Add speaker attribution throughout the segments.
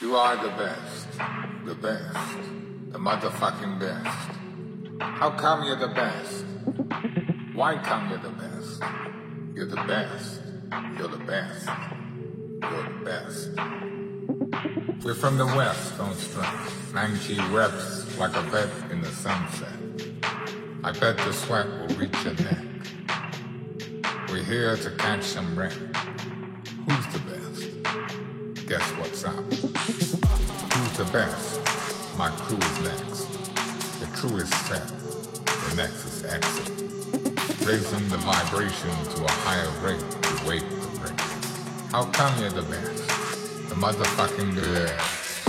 Speaker 1: You are the best. The best. The motherfucking best. How come you're the best? Why come you're the best? You're the best. You're the best. You're the best. We're from the west, don't stress. Mangchi reps like a vet in the sunset. I bet the sweat will reach your neck. We're here to catch some rent. Who's the best? Guess what's up? Best? My crew is next. The crew is set. The next is exit. Raising the vibration to a higher rate to wake the break. How come you're the best? The motherfucking best.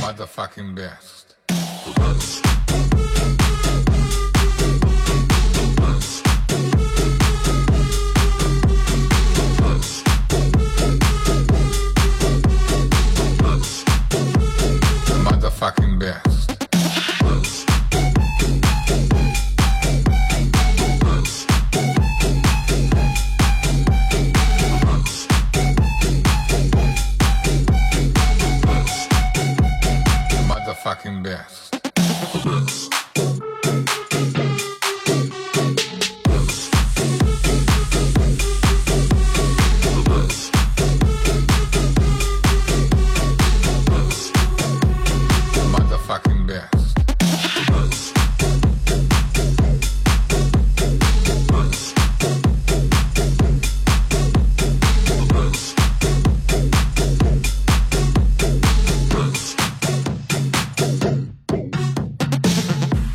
Speaker 1: Motherfucking best. Motherfucking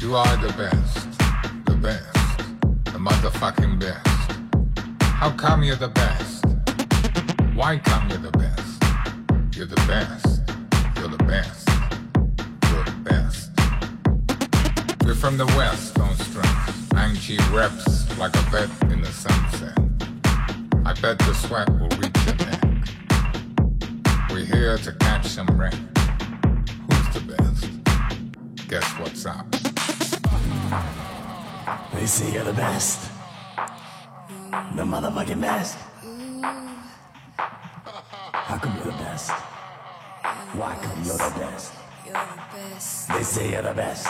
Speaker 1: You are the best, the best, the motherfucking best. How come you're the best? Why come you're the best? You're the best, you're the best, you're the best. We're from the west, don't stress. Mangchi reps like a vet in the sunset. I bet the sweat will reach your neck. We're here to catch some rain. Who's the best? Guess what's up?
Speaker 2: They say you're the best. The motherfucking best. How come you're the best? Why come you're the best?
Speaker 3: You're the best.
Speaker 2: They say you're the best.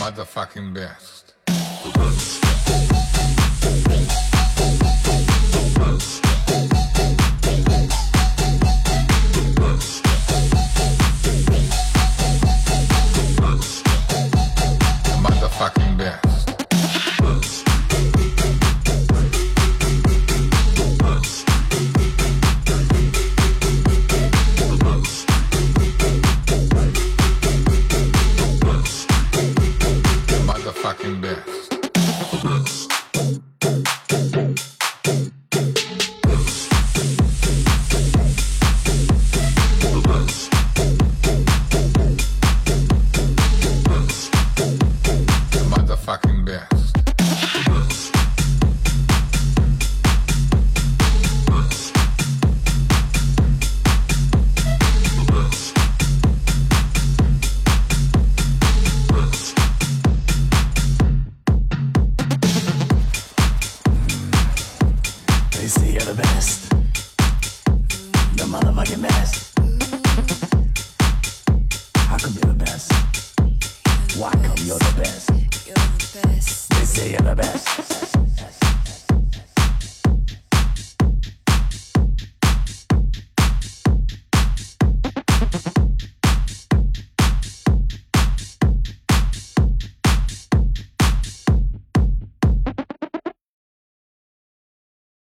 Speaker 1: Motherfucking
Speaker 2: best.